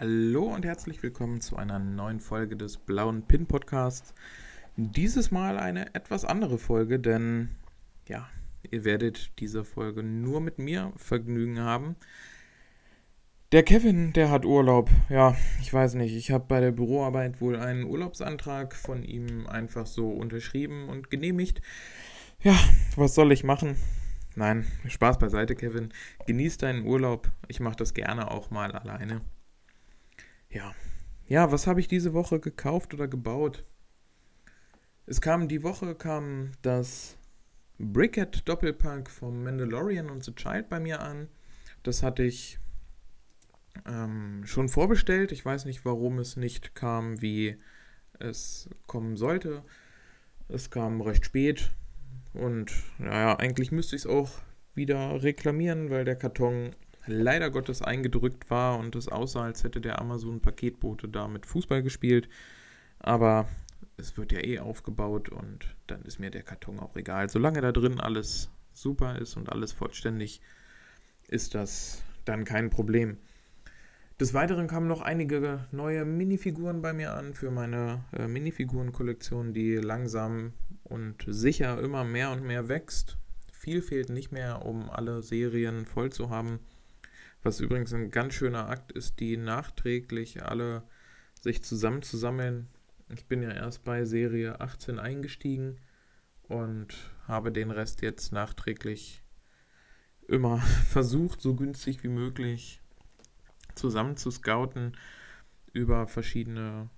Hallo und herzlich willkommen zu einer neuen Folge des Blauen Pin Podcasts. Dieses Mal eine etwas andere Folge, denn ja, ihr werdet diese Folge nur mit mir Vergnügen haben. Der Kevin, der hat Urlaub. Ja, ich weiß nicht. Ich habe bei der Büroarbeit wohl einen Urlaubsantrag von ihm einfach so unterschrieben und genehmigt. Ja, was soll ich machen? Nein, Spaß beiseite, Kevin. Genieß deinen Urlaub. Ich mache das gerne auch mal alleine. Ja. Ja, was habe ich diese Woche gekauft oder gebaut? Es kam die Woche kam das Brickhead Doppelpack vom Mandalorian und The Child bei mir an. Das hatte ich ähm, schon vorbestellt. Ich weiß nicht, warum es nicht kam, wie es kommen sollte. Es kam recht spät und naja, eigentlich müsste ich es auch wieder reklamieren, weil der Karton leider Gottes eingedrückt war und es aussah, als hätte der Amazon-Paketbote da mit Fußball gespielt. Aber es wird ja eh aufgebaut und dann ist mir der Karton auch egal. Solange da drin alles super ist und alles vollständig, ist das dann kein Problem. Des Weiteren kamen noch einige neue Minifiguren bei mir an für meine äh, Minifigurenkollektion, die langsam und sicher immer mehr und mehr wächst. Viel fehlt nicht mehr, um alle Serien voll zu haben. Was übrigens ein ganz schöner Akt ist, die nachträglich alle sich zusammenzusammeln. Ich bin ja erst bei Serie 18 eingestiegen und habe den Rest jetzt nachträglich immer versucht, so günstig wie möglich zusammen zu scouten über verschiedene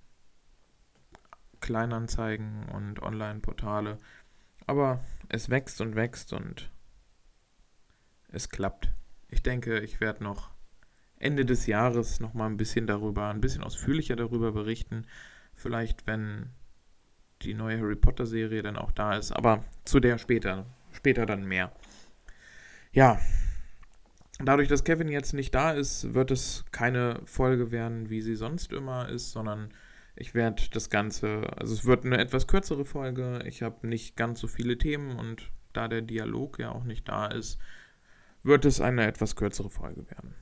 Kleinanzeigen und Online-Portale. Aber es wächst und wächst und es klappt. Ich denke, ich werde noch Ende des Jahres noch mal ein bisschen darüber, ein bisschen ausführlicher darüber berichten. Vielleicht, wenn die neue Harry Potter Serie dann auch da ist, aber zu der später, später dann mehr. Ja, Dadurch, dass Kevin jetzt nicht da ist, wird es keine Folge werden, wie sie sonst immer ist, sondern ich werde das Ganze, also es wird eine etwas kürzere Folge. Ich habe nicht ganz so viele Themen und da der Dialog ja auch nicht da ist, wird es eine etwas kürzere Folge werden.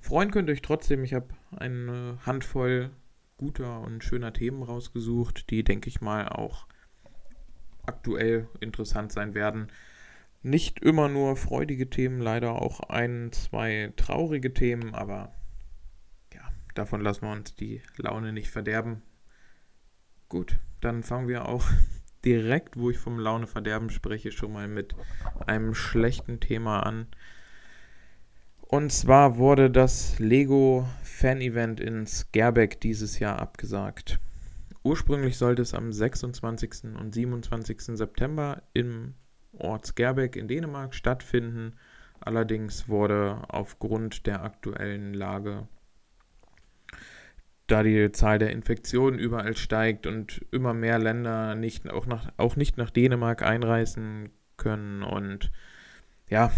Freuen könnt ihr euch trotzdem, ich habe eine Handvoll guter und schöner Themen rausgesucht, die, denke ich mal, auch aktuell interessant sein werden nicht immer nur freudige Themen, leider auch ein, zwei traurige Themen, aber ja, davon lassen wir uns die Laune nicht verderben. Gut, dann fangen wir auch direkt, wo ich vom Laune verderben spreche, schon mal mit einem schlechten Thema an. Und zwar wurde das Lego Fan Event in Skerbeck dieses Jahr abgesagt. Ursprünglich sollte es am 26. und 27. September im Ort Skerbeck in Dänemark stattfinden. Allerdings wurde aufgrund der aktuellen Lage, da die Zahl der Infektionen überall steigt und immer mehr Länder nicht, auch, nach, auch nicht nach Dänemark einreisen können und ja,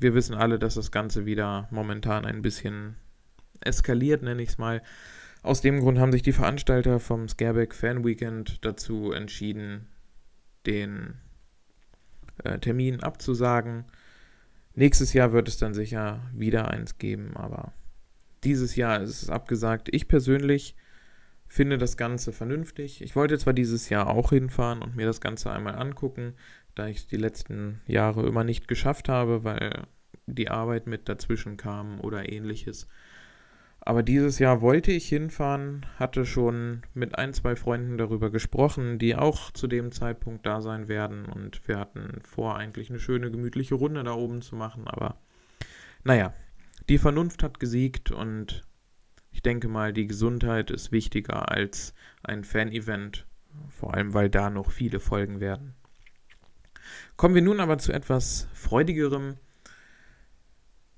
wir wissen alle, dass das Ganze wieder momentan ein bisschen eskaliert, nenne ich es mal. Aus dem Grund haben sich die Veranstalter vom Scareback Fan Weekend dazu entschieden, den äh, Termin abzusagen. Nächstes Jahr wird es dann sicher wieder eins geben, aber dieses Jahr ist es abgesagt. Ich persönlich finde das Ganze vernünftig. Ich wollte zwar dieses Jahr auch hinfahren und mir das Ganze einmal angucken, da ich es die letzten Jahre immer nicht geschafft habe, weil die Arbeit mit dazwischen kam oder ähnliches. Aber dieses Jahr wollte ich hinfahren, hatte schon mit ein, zwei Freunden darüber gesprochen, die auch zu dem Zeitpunkt da sein werden. Und wir hatten vor, eigentlich eine schöne, gemütliche Runde da oben zu machen. Aber naja, die Vernunft hat gesiegt und ich denke mal, die Gesundheit ist wichtiger als ein Fan-Event. Vor allem, weil da noch viele folgen werden. Kommen wir nun aber zu etwas Freudigerem.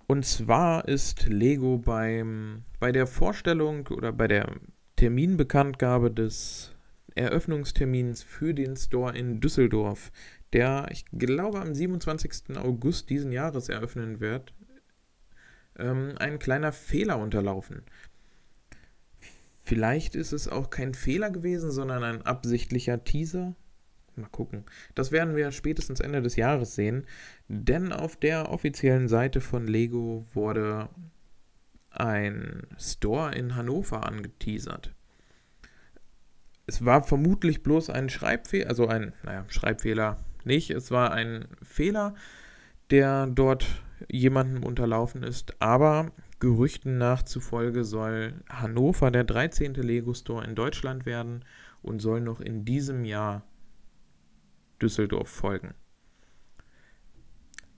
Und zwar ist Lego beim, bei der Vorstellung oder bei der Terminbekanntgabe des Eröffnungstermins für den Store in Düsseldorf, der ich glaube am 27. August diesen Jahres eröffnen wird, ähm, ein kleiner Fehler unterlaufen. Vielleicht ist es auch kein Fehler gewesen, sondern ein absichtlicher Teaser. Mal gucken. Das werden wir spätestens Ende des Jahres sehen, denn auf der offiziellen Seite von Lego wurde ein Store in Hannover angeteasert. Es war vermutlich bloß ein Schreibfehler, also ein, naja, Schreibfehler nicht, es war ein Fehler, der dort jemandem unterlaufen ist, aber Gerüchten nach zufolge soll Hannover der 13. Lego Store in Deutschland werden und soll noch in diesem Jahr Düsseldorf folgen.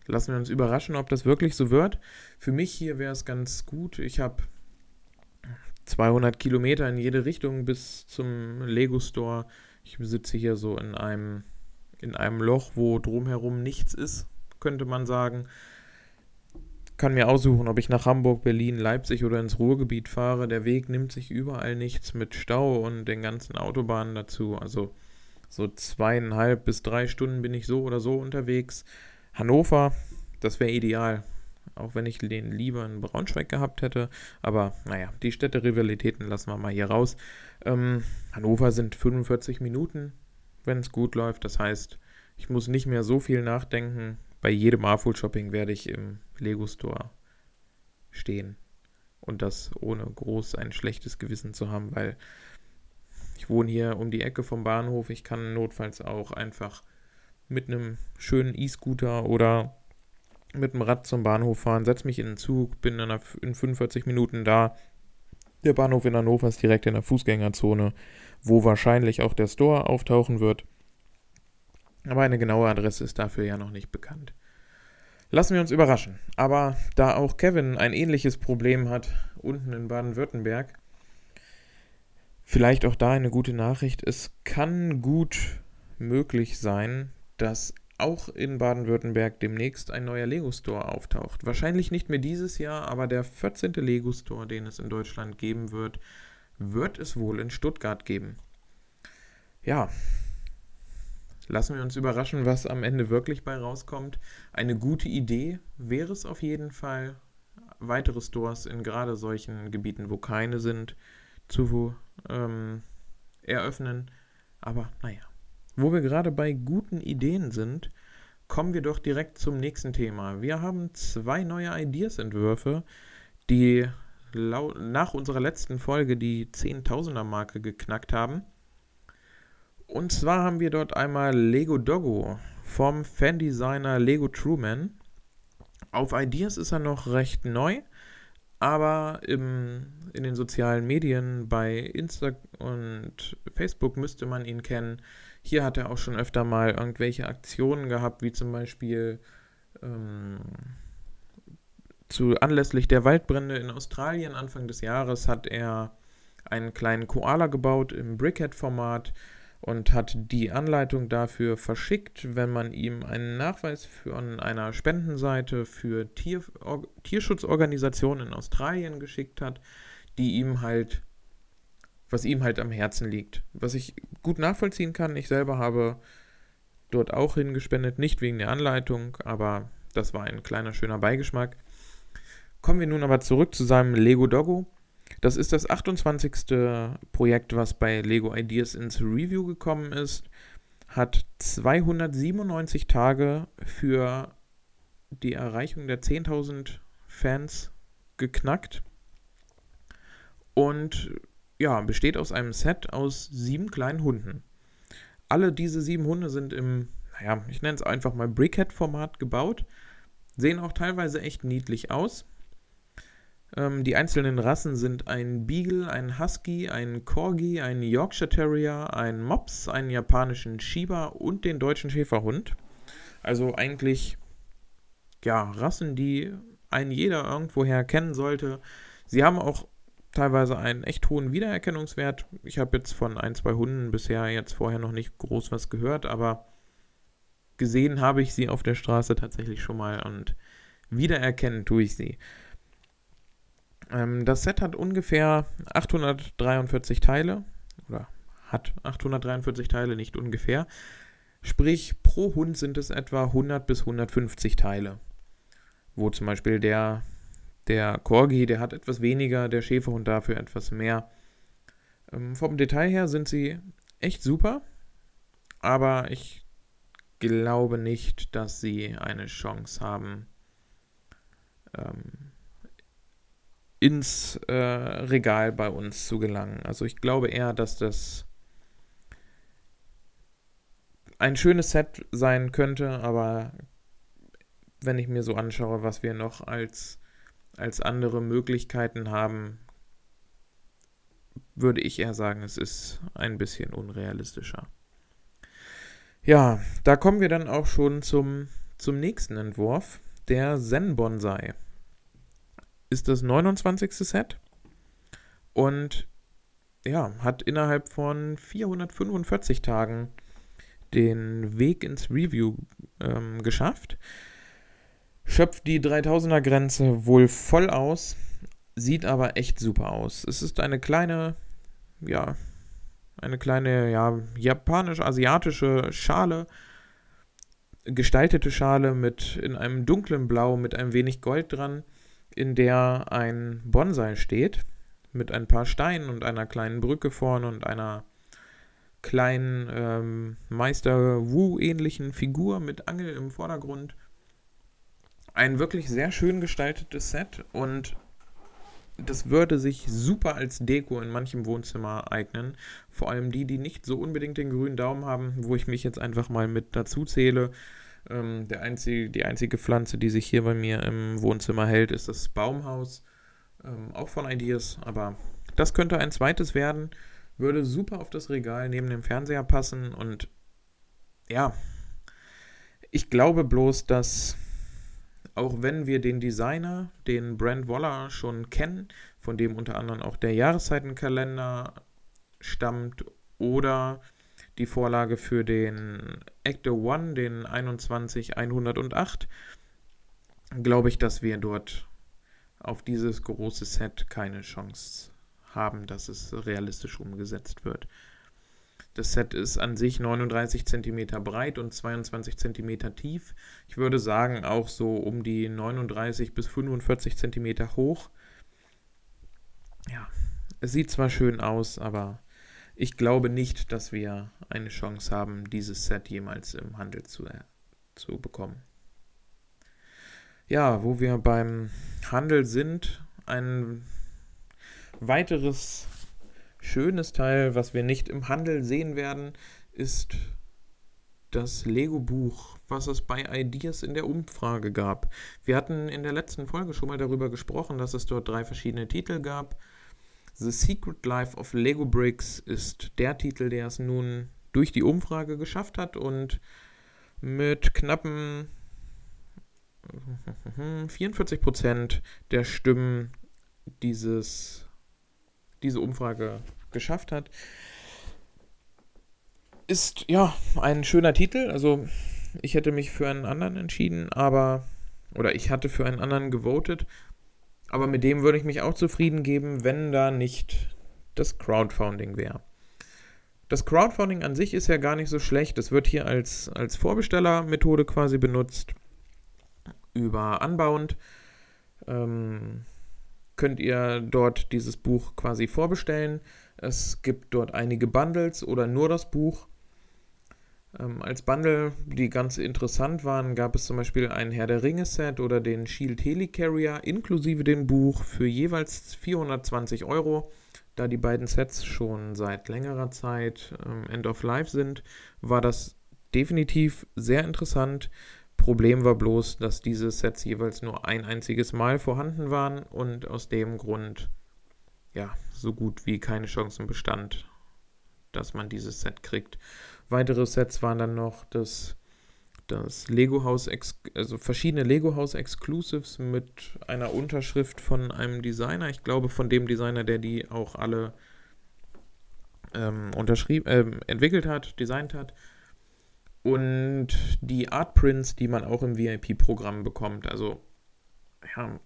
Lassen wir uns überraschen, ob das wirklich so wird. Für mich hier wäre es ganz gut. Ich habe 200 Kilometer in jede Richtung bis zum Lego Store. Ich sitze hier so in einem, in einem Loch, wo drumherum nichts ist, könnte man sagen. Kann mir aussuchen, ob ich nach Hamburg, Berlin, Leipzig oder ins Ruhrgebiet fahre. Der Weg nimmt sich überall nichts mit Stau und den ganzen Autobahnen dazu. Also so zweieinhalb bis drei Stunden bin ich so oder so unterwegs. Hannover, das wäre ideal. Auch wenn ich den lieber in Braunschweig gehabt hätte. Aber naja, die Städterivalitäten lassen wir mal hier raus. Ähm, Hannover sind 45 Minuten, wenn es gut läuft. Das heißt, ich muss nicht mehr so viel nachdenken. Bei jedem Marful-Shopping werde ich im Lego Store stehen. Und das ohne groß ein schlechtes Gewissen zu haben, weil ich wohne hier um die Ecke vom Bahnhof. Ich kann notfalls auch einfach mit einem schönen E-Scooter oder mit dem Rad zum Bahnhof fahren, setze mich in den Zug, bin in, in 45 Minuten da. Der Bahnhof in Hannover ist direkt in der Fußgängerzone, wo wahrscheinlich auch der Store auftauchen wird. Aber eine genaue Adresse ist dafür ja noch nicht bekannt. Lassen wir uns überraschen. Aber da auch Kevin ein ähnliches Problem hat, unten in Baden-Württemberg, vielleicht auch da eine gute Nachricht. Es kann gut möglich sein, dass auch in Baden-Württemberg demnächst ein neuer Lego Store auftaucht. Wahrscheinlich nicht mehr dieses Jahr, aber der 14. Lego Store, den es in Deutschland geben wird, wird es wohl in Stuttgart geben. Ja, lassen wir uns überraschen, was am Ende wirklich bei rauskommt. Eine gute Idee wäre es auf jeden Fall, weitere Stores in gerade solchen Gebieten, wo keine sind, zu ähm, eröffnen. Aber naja. Wo wir gerade bei guten Ideen sind, kommen wir doch direkt zum nächsten Thema. Wir haben zwei neue Ideas-Entwürfe, die nach unserer letzten Folge die 10.000er Marke geknackt haben. Und zwar haben wir dort einmal Lego Doggo vom Fan-Designer Lego Truman. Auf Ideas ist er noch recht neu, aber im, in den sozialen Medien bei Insta und Facebook müsste man ihn kennen. Hier hat er auch schon öfter mal irgendwelche Aktionen gehabt, wie zum Beispiel ähm, zu anlässlich der Waldbrände in Australien Anfang des Jahres hat er einen kleinen Koala gebaut im Brickhead-Format und hat die Anleitung dafür verschickt, wenn man ihm einen Nachweis von einer Spendenseite für Tier, Tierschutzorganisationen in Australien geschickt hat, die ihm halt was ihm halt am Herzen liegt. Was ich gut nachvollziehen kann. Ich selber habe dort auch hingespendet, nicht wegen der Anleitung, aber das war ein kleiner schöner Beigeschmack. Kommen wir nun aber zurück zu seinem Lego Doggo. Das ist das 28. Projekt, was bei Lego Ideas ins Review gekommen ist. Hat 297 Tage für die Erreichung der 10.000 Fans geknackt. Und ja, besteht aus einem Set aus sieben kleinen Hunden. Alle diese sieben Hunde sind im, naja, ich nenne es einfach mal Brickhead-Format gebaut. Sehen auch teilweise echt niedlich aus. Ähm, die einzelnen Rassen sind ein Beagle, ein Husky, ein Corgi, ein Yorkshire Terrier, ein Mops, einen japanischen Shiba und den deutschen Schäferhund. Also eigentlich, ja, Rassen, die ein jeder irgendwoher kennen sollte. Sie haben auch teilweise einen echt hohen Wiedererkennungswert. Ich habe jetzt von ein, zwei Hunden bisher jetzt vorher noch nicht groß was gehört, aber gesehen habe ich sie auf der Straße tatsächlich schon mal und wiedererkennen tue ich sie. Ähm, das Set hat ungefähr 843 Teile oder hat 843 Teile, nicht ungefähr. Sprich, pro Hund sind es etwa 100 bis 150 Teile. Wo zum Beispiel der der Corgi, der hat etwas weniger, der Schäferhund dafür etwas mehr. Ähm, vom Detail her sind sie echt super, aber ich glaube nicht, dass sie eine Chance haben, ähm, ins äh, Regal bei uns zu gelangen. Also ich glaube eher, dass das ein schönes Set sein könnte, aber wenn ich mir so anschaue, was wir noch als, als andere Möglichkeiten haben, würde ich eher sagen, es ist ein bisschen unrealistischer. Ja, da kommen wir dann auch schon zum, zum nächsten Entwurf, der Zen Bonsai. Ist das 29. Set und ja, hat innerhalb von 445 Tagen den Weg ins Review ähm, geschafft. Schöpft die 3000er Grenze wohl voll aus, sieht aber echt super aus. Es ist eine kleine, ja, eine kleine, ja, japanisch-asiatische Schale, gestaltete Schale mit in einem dunklen Blau mit ein wenig Gold dran, in der ein Bonsai steht, mit ein paar Steinen und einer kleinen Brücke vorne und einer kleinen ähm, Meister Wu-ähnlichen Figur mit Angel im Vordergrund. Ein wirklich sehr schön gestaltetes Set und das würde sich super als Deko in manchem Wohnzimmer eignen. Vor allem die, die nicht so unbedingt den grünen Daumen haben, wo ich mich jetzt einfach mal mit dazu zähle. Ähm, der einzige, die einzige Pflanze, die sich hier bei mir im Wohnzimmer hält, ist das Baumhaus. Ähm, auch von Ideas, aber das könnte ein zweites werden. Würde super auf das Regal neben dem Fernseher passen und ja, ich glaube bloß, dass auch wenn wir den Designer, den Brand Waller, schon kennen, von dem unter anderem auch der Jahreszeitenkalender stammt oder die Vorlage für den Actor One, den 21108, glaube ich, dass wir dort auf dieses große Set keine Chance haben, dass es realistisch umgesetzt wird. Das Set ist an sich 39 cm breit und 22 cm tief. Ich würde sagen auch so um die 39 bis 45 cm hoch. Ja, es sieht zwar schön aus, aber ich glaube nicht, dass wir eine Chance haben, dieses Set jemals im Handel zu, äh, zu bekommen. Ja, wo wir beim Handel sind, ein weiteres schönes Teil, was wir nicht im Handel sehen werden, ist das Lego-Buch, was es bei Ideas in der Umfrage gab. Wir hatten in der letzten Folge schon mal darüber gesprochen, dass es dort drei verschiedene Titel gab. The Secret Life of Lego Bricks ist der Titel, der es nun durch die Umfrage geschafft hat und mit knappen 44% der Stimmen dieses, diese Umfrage geschafft hat. Ist ja ein schöner Titel. Also ich hätte mich für einen anderen entschieden, aber oder ich hatte für einen anderen gewotet. Aber mit dem würde ich mich auch zufrieden geben, wenn da nicht das Crowdfunding wäre. Das Crowdfunding an sich ist ja gar nicht so schlecht. Das wird hier als, als Vorbestellermethode quasi benutzt. Über Unbound ähm, könnt ihr dort dieses Buch quasi vorbestellen. Es gibt dort einige Bundles oder nur das Buch. Ähm, als Bundle, die ganz interessant waren, gab es zum Beispiel ein Herr der Ringe-Set oder den Shield Helicarrier inklusive dem Buch für jeweils 420 Euro. Da die beiden Sets schon seit längerer Zeit ähm, End of Life sind, war das definitiv sehr interessant. Problem war bloß, dass diese Sets jeweils nur ein einziges Mal vorhanden waren und aus dem Grund ja, so gut wie keine Chancen bestand, dass man dieses Set kriegt. Weitere Sets waren dann noch das, das Lego House, also verschiedene Lego House Exclusives mit einer Unterschrift von einem Designer. Ich glaube, von dem Designer, der die auch alle ähm, unterschrieben, äh, entwickelt hat, designt hat. Und die Art Prints, die man auch im VIP-Programm bekommt. Also, ja,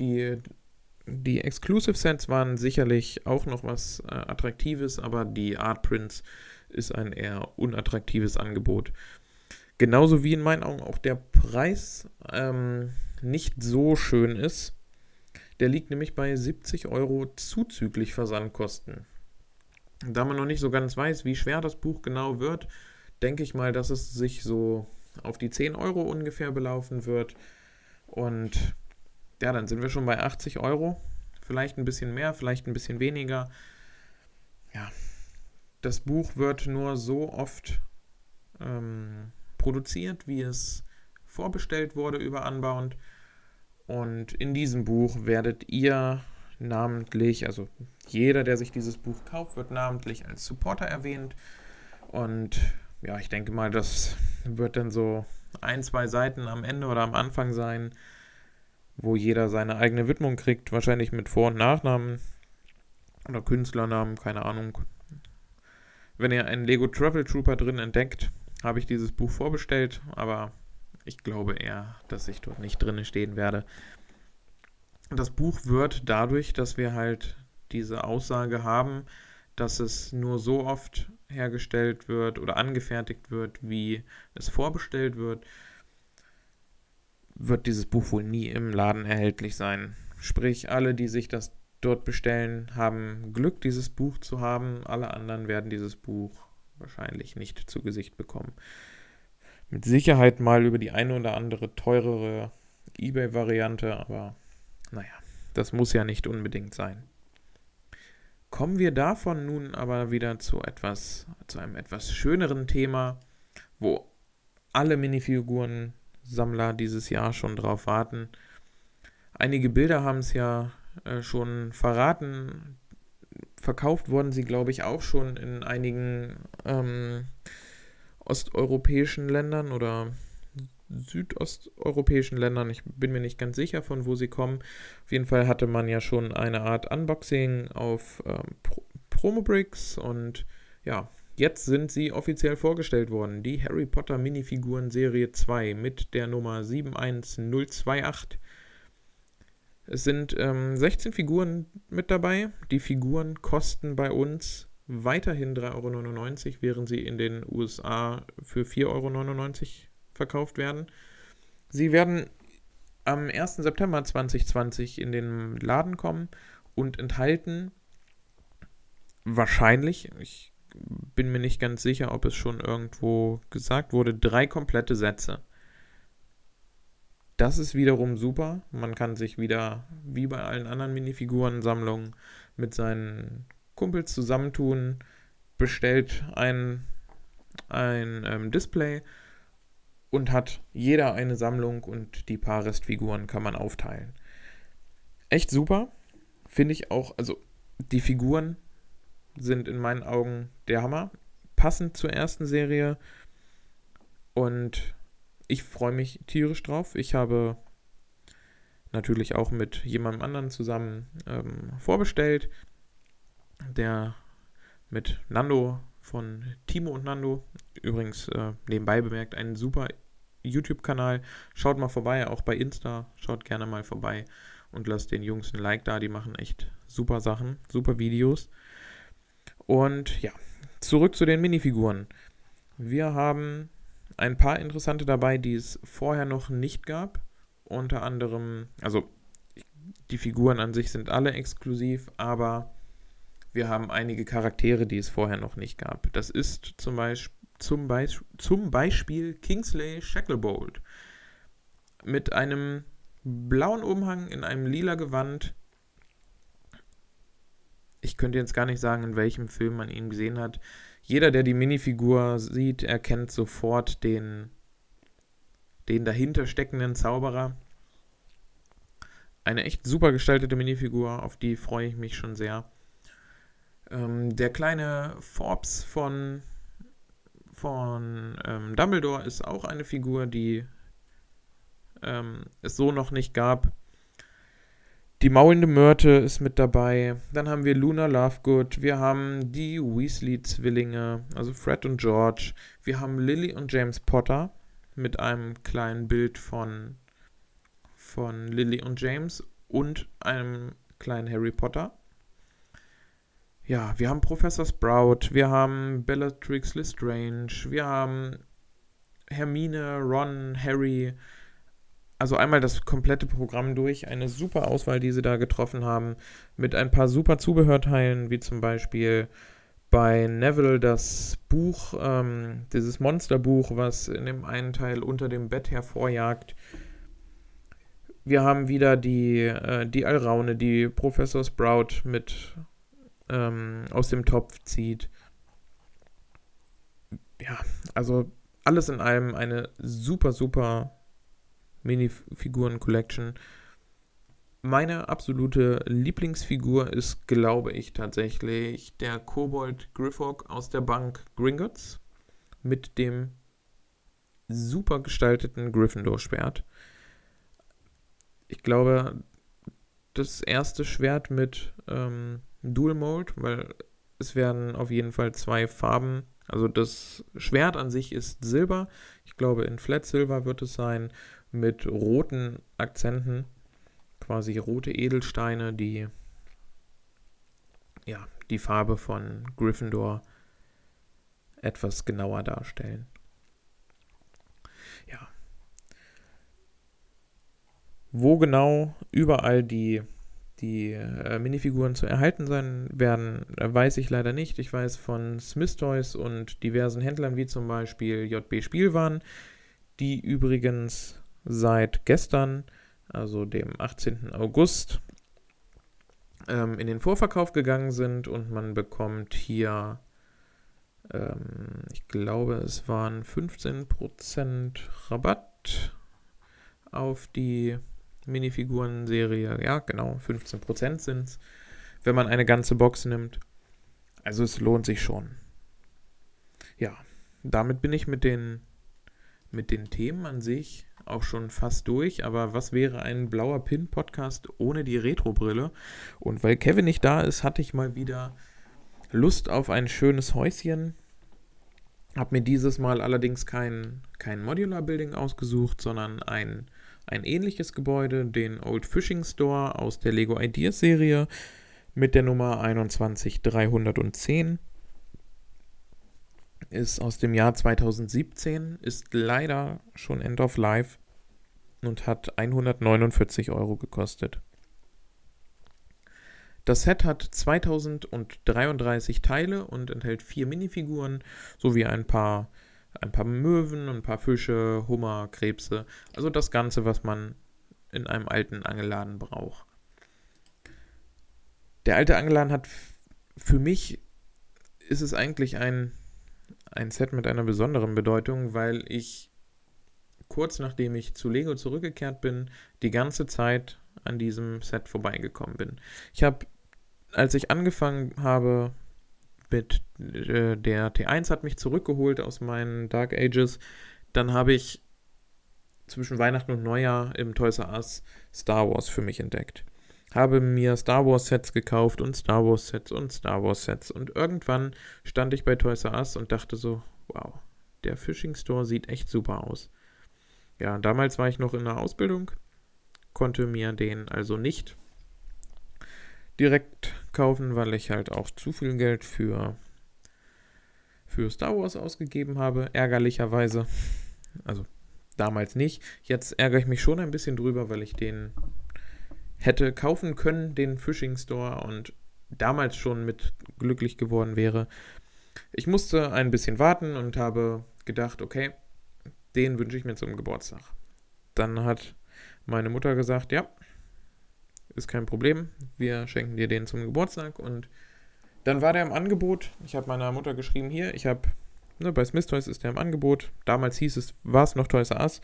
die die Exclusive Sets waren sicherlich auch noch was äh, Attraktives, aber die Art Prints ist ein eher unattraktives Angebot. Genauso wie in meinen Augen auch der Preis ähm, nicht so schön ist. Der liegt nämlich bei 70 Euro zuzüglich Versandkosten. Da man noch nicht so ganz weiß, wie schwer das Buch genau wird, denke ich mal, dass es sich so auf die 10 Euro ungefähr belaufen wird. Und ja, dann sind wir schon bei 80 Euro. Vielleicht ein bisschen mehr, vielleicht ein bisschen weniger. Ja, das Buch wird nur so oft ähm, produziert, wie es vorbestellt wurde über Unbound. Und in diesem Buch werdet ihr namentlich, also jeder, der sich dieses Buch kauft, wird namentlich als Supporter erwähnt. Und ja, ich denke mal, das wird dann so ein, zwei Seiten am Ende oder am Anfang sein, wo jeder seine eigene Widmung kriegt, wahrscheinlich mit Vor- und Nachnamen oder Künstlernamen, keine Ahnung. Wenn ihr einen Lego Travel Trooper drin entdeckt, habe ich dieses Buch vorbestellt, aber ich glaube eher, dass ich dort nicht drin stehen werde. Das Buch wird dadurch, dass wir halt diese Aussage haben, dass es nur so oft hergestellt wird oder angefertigt wird, wie es vorbestellt wird, wird dieses Buch wohl nie im Laden erhältlich sein. Sprich, alle, die sich das dort bestellen, haben Glück, dieses Buch zu haben. Alle anderen werden dieses Buch wahrscheinlich nicht zu Gesicht bekommen mit Sicherheit mal über die eine oder andere teurere eBay-Variante, aber naja, das muss ja nicht unbedingt sein. Kommen wir davon nun aber wieder zu etwas, zu einem etwas schöneren Thema, wo alle Minifiguren-Sammler dieses Jahr schon drauf warten. Einige Bilder haben es ja äh, schon verraten. Verkauft wurden sie, glaube ich, auch schon in einigen ähm, osteuropäischen Ländern oder südosteuropäischen Ländern. Ich bin mir nicht ganz sicher, von wo sie kommen. Auf jeden Fall hatte man ja schon eine Art Unboxing auf ähm, Pro Promobricks und ja, jetzt sind sie offiziell vorgestellt worden. Die Harry Potter Minifiguren Serie 2 mit der Nummer 71028. Es sind ähm, 16 Figuren mit dabei. Die Figuren kosten bei uns weiterhin 3,99 Euro, während sie in den USA für 4,99 Euro verkauft werden. Sie werden am 1. September 2020 in den Laden kommen und enthalten wahrscheinlich, ich bin mir nicht ganz sicher, ob es schon irgendwo gesagt wurde, drei komplette Sätze. Das ist wiederum super. Man kann sich wieder, wie bei allen anderen Minifiguren-Sammlungen, mit seinen Kumpels zusammentun, bestellt ein, ein ähm, Display und hat jeder eine Sammlung und die paar Restfiguren kann man aufteilen. Echt super. Finde ich auch, also die Figuren sind in meinen Augen der Hammer. Passend zur ersten Serie. Und ich freue mich tierisch drauf. Ich habe natürlich auch mit jemandem anderen zusammen ähm, vorbestellt der mit Nando von Timo und Nando, übrigens äh, nebenbei bemerkt, einen super YouTube-Kanal. Schaut mal vorbei, auch bei Insta, schaut gerne mal vorbei und lasst den Jungs ein Like da, die machen echt super Sachen, super Videos. Und ja, zurück zu den Minifiguren. Wir haben ein paar interessante dabei, die es vorher noch nicht gab. Unter anderem, also die Figuren an sich sind alle exklusiv, aber wir haben einige Charaktere, die es vorher noch nicht gab. Das ist zum Beispiel, zum, Beisp zum Beispiel Kingsley Shacklebolt mit einem blauen Umhang in einem lila Gewand. Ich könnte jetzt gar nicht sagen, in welchem Film man ihn gesehen hat. Jeder, der die Minifigur sieht, erkennt sofort den, den dahinter steckenden Zauberer. Eine echt super gestaltete Minifigur, auf die freue ich mich schon sehr. Ähm, der kleine Forbes von, von ähm, Dumbledore ist auch eine Figur, die ähm, es so noch nicht gab. Die maulende Myrte ist mit dabei. Dann haben wir Luna Lovegood. Wir haben die Weasley-Zwillinge, also Fred und George. Wir haben Lily und James Potter mit einem kleinen Bild von, von Lily und James und einem kleinen Harry Potter ja, wir haben Professor Sprout, wir haben Bellatrix Lestrange, wir haben Hermine, Ron, Harry. Also einmal das komplette Programm durch. Eine super Auswahl, die sie da getroffen haben. Mit ein paar super Zubehörteilen, wie zum Beispiel bei Neville das Buch, ähm, dieses Monsterbuch, was in dem einen Teil unter dem Bett hervorjagt. wir haben wieder die, äh, die Alraune, die Professor Sprout mit ähm, aus dem Topf zieht. Ja, also alles in allem eine super, super Minifiguren-Collection. Meine absolute Lieblingsfigur ist, glaube ich, tatsächlich der Kobold Griffog aus der Bank Gringotts mit dem super gestalteten Gryffindor-Schwert. Ich glaube, das erste Schwert mit ähm, Dual Mold, weil es werden auf jeden Fall zwei Farben. Also das Schwert an sich ist Silber. Ich glaube, in Flat Silver wird es sein mit roten Akzenten, quasi rote Edelsteine, die ja, die Farbe von Gryffindor etwas genauer darstellen. Ja. Wo genau überall die, die äh, Minifiguren zu erhalten sein werden, weiß ich leider nicht. Ich weiß von Smith Toys und diversen Händlern wie zum Beispiel JB Spielwaren, die übrigens seit gestern, also dem 18. August, ähm, in den Vorverkauf gegangen sind und man bekommt hier, ähm, ich glaube, es waren 15% Rabatt auf die Minifiguren-Serie. Ja, genau, 15% sind es, wenn man eine ganze Box nimmt. Also es lohnt sich schon. Ja, damit bin ich mit den, mit den Themen an sich auch schon fast durch, aber was wäre ein blauer Pin-Podcast ohne die Retro-Brille? Und weil Kevin nicht da ist, hatte ich mal wieder Lust auf ein schönes Häuschen. Hab mir dieses Mal allerdings kein, kein Modular-Building ausgesucht, sondern ein, ein ähnliches Gebäude, den Old Fishing Store aus der Lego Ideas Serie mit der Nummer 21310 ist aus dem Jahr 2017, ist leider schon End of Life und hat 149 Euro gekostet. Das Set hat 2033 Teile und enthält vier Minifiguren sowie ein paar, ein paar Möwen, ein paar Fische, Hummer, Krebse. Also das Ganze, was man in einem alten Angelladen braucht. Der alte Angelladen hat für mich ist es eigentlich ein ein Set mit einer besonderen Bedeutung, weil ich kurz nachdem ich zu Lego zurückgekehrt bin, die ganze Zeit an diesem Set vorbeigekommen bin. Ich habe, als ich angefangen habe mit äh, der T1 hat mich zurückgeholt aus meinen Dark Ages, dann habe ich zwischen Weihnachten und Neujahr im Toys R Us Star Wars für mich entdeckt habe mir Star Wars Sets gekauft und Star Wars Sets und Star Wars Sets. Und irgendwann stand ich bei Toys R Us und dachte so, wow, der Fishing Store sieht echt super aus. Ja, damals war ich noch in der Ausbildung, konnte mir den also nicht direkt kaufen, weil ich halt auch zu viel Geld für, für Star Wars ausgegeben habe, ärgerlicherweise. Also damals nicht. Jetzt ärgere ich mich schon ein bisschen drüber, weil ich den hätte kaufen können, den Fishing Store, und damals schon mit glücklich geworden wäre. Ich musste ein bisschen warten und habe gedacht, okay, den wünsche ich mir zum Geburtstag. Dann hat meine Mutter gesagt, ja, ist kein Problem, wir schenken dir den zum Geburtstag. Und dann war der im Angebot. Ich habe meiner Mutter geschrieben, hier, ich habe, ne, bei Smith Toys ist der im Angebot. Damals hieß es, war es noch Toys Us.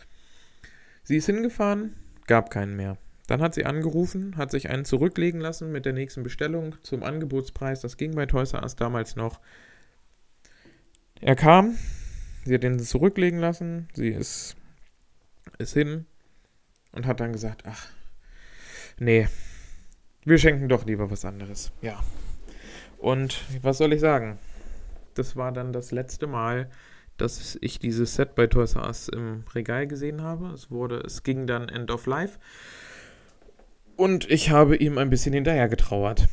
Sie ist hingefahren, gab keinen mehr. Dann hat sie angerufen, hat sich einen zurücklegen lassen mit der nächsten Bestellung zum Angebotspreis. Das ging bei Toys R Us damals noch. Er kam, sie hat ihn zurücklegen lassen, sie ist, ist hin und hat dann gesagt, ach, nee, wir schenken doch lieber was anderes. Ja. Und was soll ich sagen? Das war dann das letzte Mal, dass ich dieses Set bei Toys R Us im Regal gesehen habe. Es wurde, es ging dann End of Life. Und ich habe ihm ein bisschen hinterher getrauert.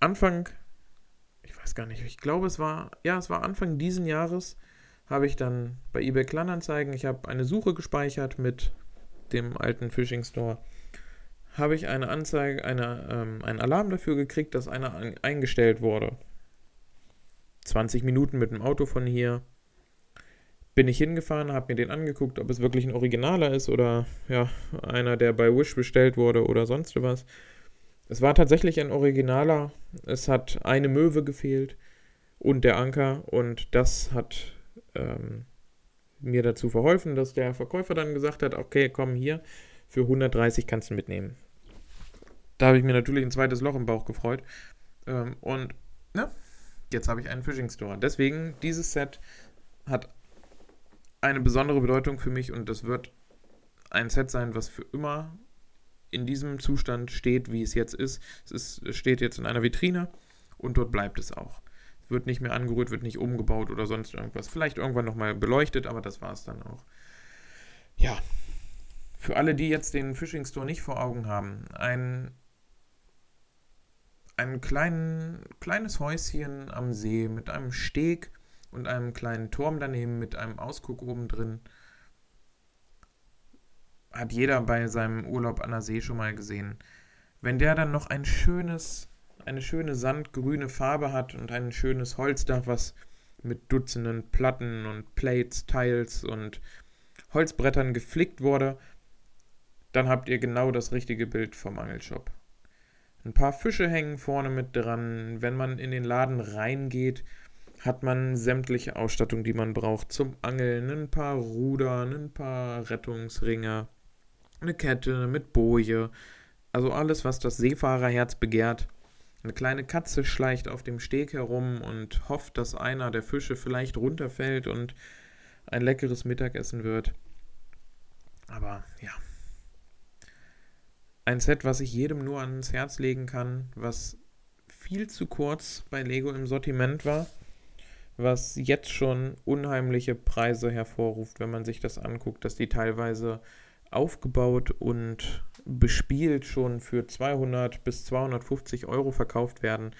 Anfang, ich weiß gar nicht, ich glaube es war, ja, es war Anfang diesen Jahres, habe ich dann bei eBay Kleinanzeigen, ich habe eine Suche gespeichert mit dem alten Fishing Store, habe ich eine Anzeige, eine, ähm, einen Alarm dafür gekriegt, dass einer ein, eingestellt wurde. 20 Minuten mit dem Auto von hier. Bin ich hingefahren, habe mir den angeguckt, ob es wirklich ein Originaler ist oder ja, einer, der bei Wish bestellt wurde oder sonst was. Es war tatsächlich ein Originaler. Es hat eine Möwe gefehlt und der Anker und das hat ähm, mir dazu verholfen, dass der Verkäufer dann gesagt hat, okay, komm hier, für 130 kannst du mitnehmen. Da habe ich mir natürlich ein zweites Loch im Bauch gefreut. Ähm, und ja, jetzt habe ich einen Fishing Store. Deswegen, dieses Set hat eine besondere Bedeutung für mich und das wird ein Set sein, was für immer in diesem Zustand steht, wie es jetzt ist. Es, ist, steht jetzt in einer Vitrine und dort bleibt es auch. Es wird nicht mehr angerührt, wird nicht umgebaut oder sonst irgendwas. Vielleicht irgendwann nochmal beleuchtet, aber das war es dann auch. Ja, für alle, die jetzt den Fishing Store nicht vor Augen haben, ein, ein klein, kleines Häuschen am See mit einem Steg und einem kleinen Turm daneben mit einem Ausguck oben drin. Hat jeder bei seinem Urlaub an der See schon mal gesehen. Wenn der dann noch ein schönes, eine schöne sandgrüne Farbe hat und ein schönes Holzdach, was mit Dutzenden Platten und Plates, Tiles und Holzbrettern geflickt wurde, dann habt ihr genau das richtige Bild vom Angelshop. Ein paar Fische hängen vorne mit dran. Wenn man in den Laden reingeht, hat man sämtliche Ausstattung, die man braucht zum Angeln. Ein paar Ruder, ein paar Rettungsringe, eine Kette mit Boje. Also alles, was das Seefahrerherz begehrt. Eine kleine Katze schleicht auf dem Steg herum und hofft, dass einer der Fische vielleicht runterfällt und ein leckeres Mittagessen wird. Aber ja. Ein Set, was ich jedem nur ans Herz legen kann, was viel zu kurz bei Lego im Sortiment war was jetzt schon unheimliche Preise hervorruft, wenn man sich das anguckt, dass die teilweise aufgebaut und bespielt schon für 200 bis 250 Euro verkauft werden.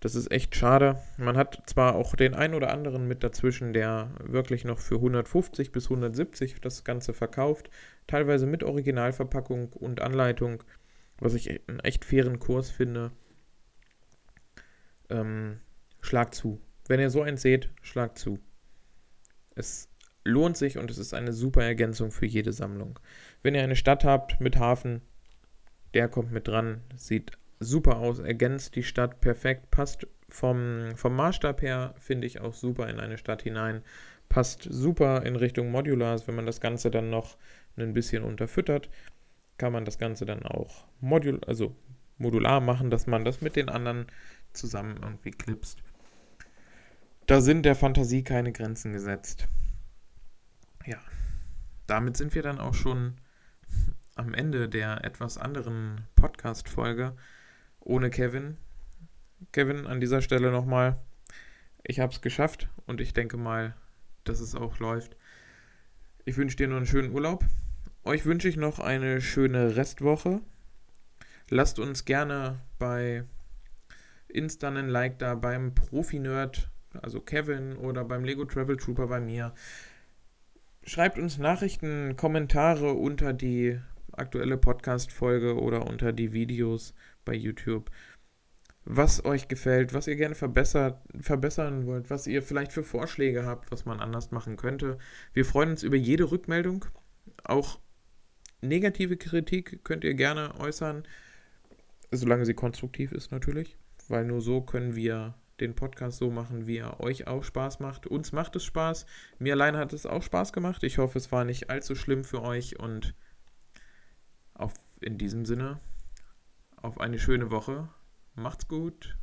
Das ist echt schade. Man hat zwar auch den ein oder anderen mit dazwischen, der wirklich noch für 150 bis 170 das Ganze verkauft, teilweise mit Originalverpackung und Anleitung, was ich einen echt fairen Kurs finde. Ähm, schlag zu. Wenn ihr so eins seht, schlagt zu. Es lohnt sich und es ist eine super Ergänzung für jede Sammlung. Wenn ihr eine Stadt habt mit Hafen, der kommt mit dran, sieht super aus, ergänzt die Stadt perfekt, passt vom, vom Maßstab her, finde ich auch super in eine Stadt hinein, passt super in Richtung Modulars, wenn man das Ganze dann noch ein bisschen unterfüttert, kann man das Ganze dann auch modul, also modular machen, dass man das mit den anderen zusammen irgendwie klipst. Da sind der Fantasie keine Grenzen gesetzt. Ja, damit sind wir dann auch schon am Ende der etwas anderen Podcast-Folge ohne Kevin. Kevin, an dieser Stelle nochmal, ich habe es geschafft und ich denke mal, dass es auch läuft. Ich wünsche dir nur einen schönen Urlaub. Euch wünsche ich noch eine schöne Restwoche. Lasst uns gerne bei Insta einen Like da beim Profi-Nerd also Kevin oder beim Lego Travel Trooper bei mir. Schreibt uns Nachrichten, Kommentare unter die aktuelle Podcast-Folge oder unter die Videos bei YouTube. Was euch gefällt, was ihr gerne verbessert, verbessern wollt, was ihr vielleicht für Vorschläge habt, was man anders machen könnte. Wir freuen uns über jede Rückmeldung. Auch negative Kritik könnt ihr gerne äußern, solange sie konstruktiv ist natürlich, weil nur so können wir den Podcast so machen, wie er euch auch Spaß macht. Uns macht es Spaß. Mir allein hat es auch Spaß gemacht. Ich hoffe, es war nicht allzu schlimm für euch und auf, in diesem Sinne auf eine schöne Woche. Macht's gut.